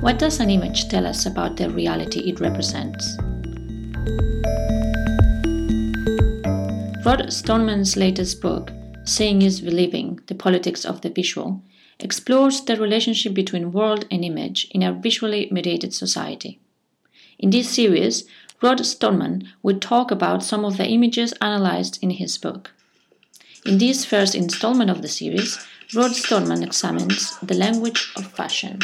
What does an image tell us about the reality it represents? Rod Stoneman's latest book, Seeing is Believing The Politics of the Visual, explores the relationship between world and image in a visually mediated society. In this series, Rod Stoneman will talk about some of the images analyzed in his book. In this first installment of the series, Rod Stoneman examines the language of fashion.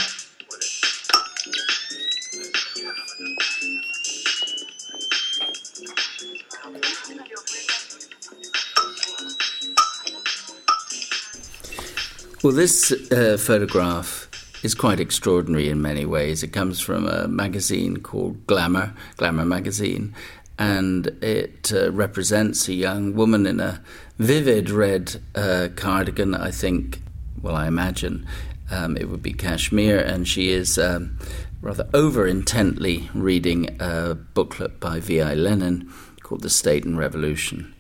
Well, this uh, photograph is quite extraordinary in many ways. It comes from a magazine called Glamour, Glamour magazine, and it uh, represents a young woman in a vivid red uh, cardigan. I think, well, I imagine um, it would be cashmere, and she is um, rather over intently reading a booklet by V.I. Lenin called The State and Revolution.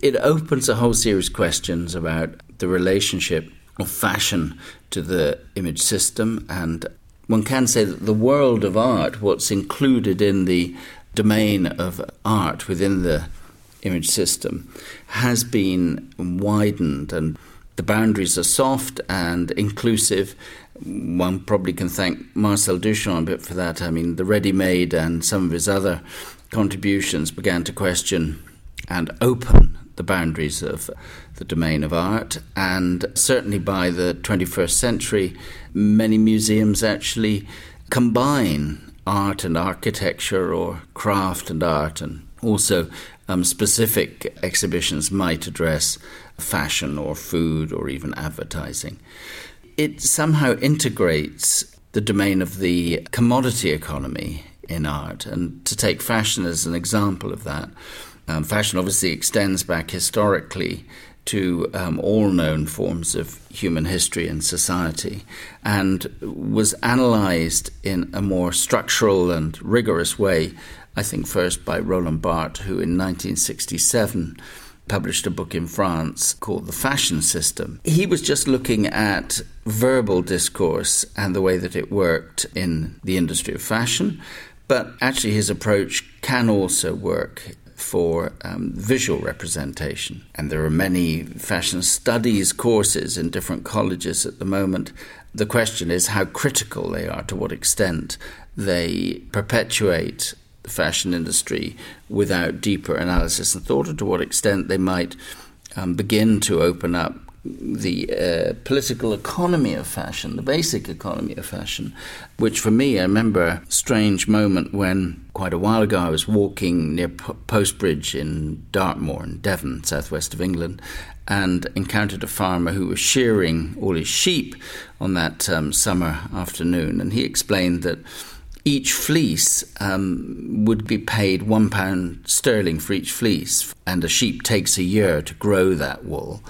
It opens a whole series of questions about the relationship of fashion to the image system. And one can say that the world of art, what's included in the domain of art within the image system, has been widened and the boundaries are soft and inclusive. One probably can thank Marcel Duchamp a bit for that. I mean, the ready made and some of his other contributions began to question and open the boundaries of the domain of art. And certainly by the 21st century, many museums actually combine art and architecture or craft and art, and also um, specific exhibitions might address fashion or food or even advertising. It somehow integrates the domain of the commodity economy in art. And to take fashion as an example of that, um, fashion obviously extends back historically to um, all known forms of human history and society and was analyzed in a more structural and rigorous way, I think, first by Roland Barthes, who in 1967 published a book in France called The Fashion System. He was just looking at verbal discourse and the way that it worked in the industry of fashion. But actually, his approach can also work for um, visual representation. And there are many fashion studies courses in different colleges at the moment. The question is how critical they are, to what extent they perpetuate the fashion industry without deeper analysis and thought, and to what extent they might um, begin to open up the uh, political economy of fashion, the basic economy of fashion, which for me, I remember a strange moment when quite a while ago I was walking near P- Postbridge in Dartmoor in Devon, southwest of England, and encountered a farmer who was shearing all his sheep on that um, summer afternoon. And he explained that each fleece um, would be paid one pound sterling for each fleece, and a sheep takes a year to grow that wool.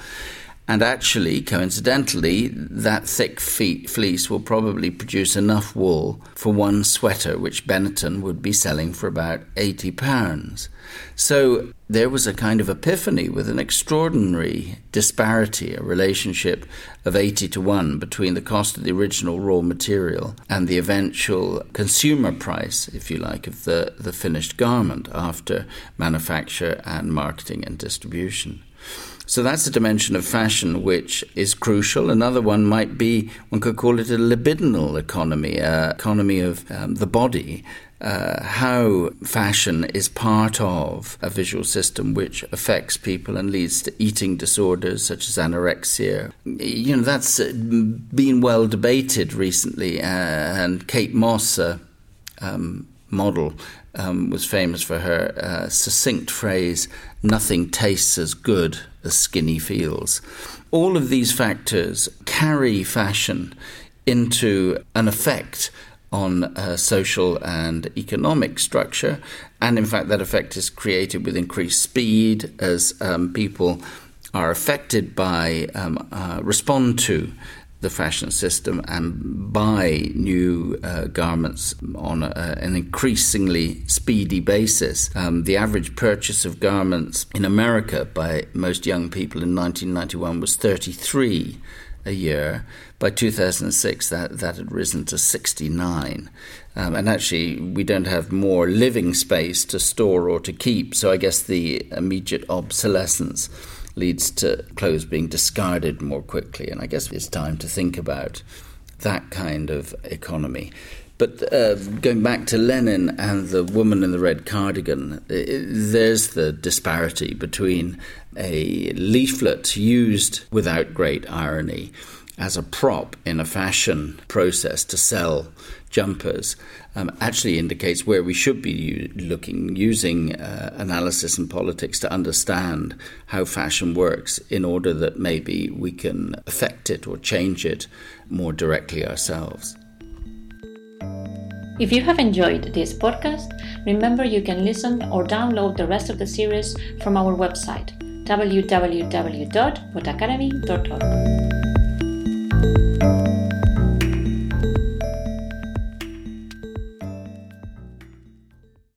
And actually, coincidentally, that thick fleece will probably produce enough wool for one sweater, which Benetton would be selling for about £80. So there was a kind of epiphany with an extraordinary disparity, a relationship of 80 to 1 between the cost of the original raw material and the eventual consumer price, if you like, of the, the finished garment after manufacture and marketing and distribution. So that's a dimension of fashion which is crucial. Another one might be, one could call it a libidinal economy, uh, economy of um, the body. Uh, how fashion is part of a visual system which affects people and leads to eating disorders such as anorexia. You know, that's uh, been well debated recently, uh, and Kate Moss, uh, um, model, um, was famous for her uh, succinct phrase, nothing tastes as good as skinny feels. All of these factors carry fashion into an effect on uh, social and economic structure, and in fact, that effect is created with increased speed as um, people are affected by, um, uh, respond to the fashion system and buy new uh, garments on a, an increasingly speedy basis. Um, the average purchase of garments in America by most young people in 1991 was 33 a year. By 2006, that, that had risen to 69. Um, and actually, we don't have more living space to store or to keep. So I guess the immediate obsolescence leads to clothes being discarded more quickly. And I guess it's time to think about that kind of economy. But uh, going back to Lenin and the woman in the red cardigan, there's the disparity between a leaflet used without great irony as a prop in a fashion process to sell jumpers um, actually indicates where we should be u- looking, using uh, analysis and politics to understand how fashion works in order that maybe we can affect it or change it more directly ourselves. If you have enjoyed this podcast, remember you can listen or download the rest of the series from our website www.whatacademy.org.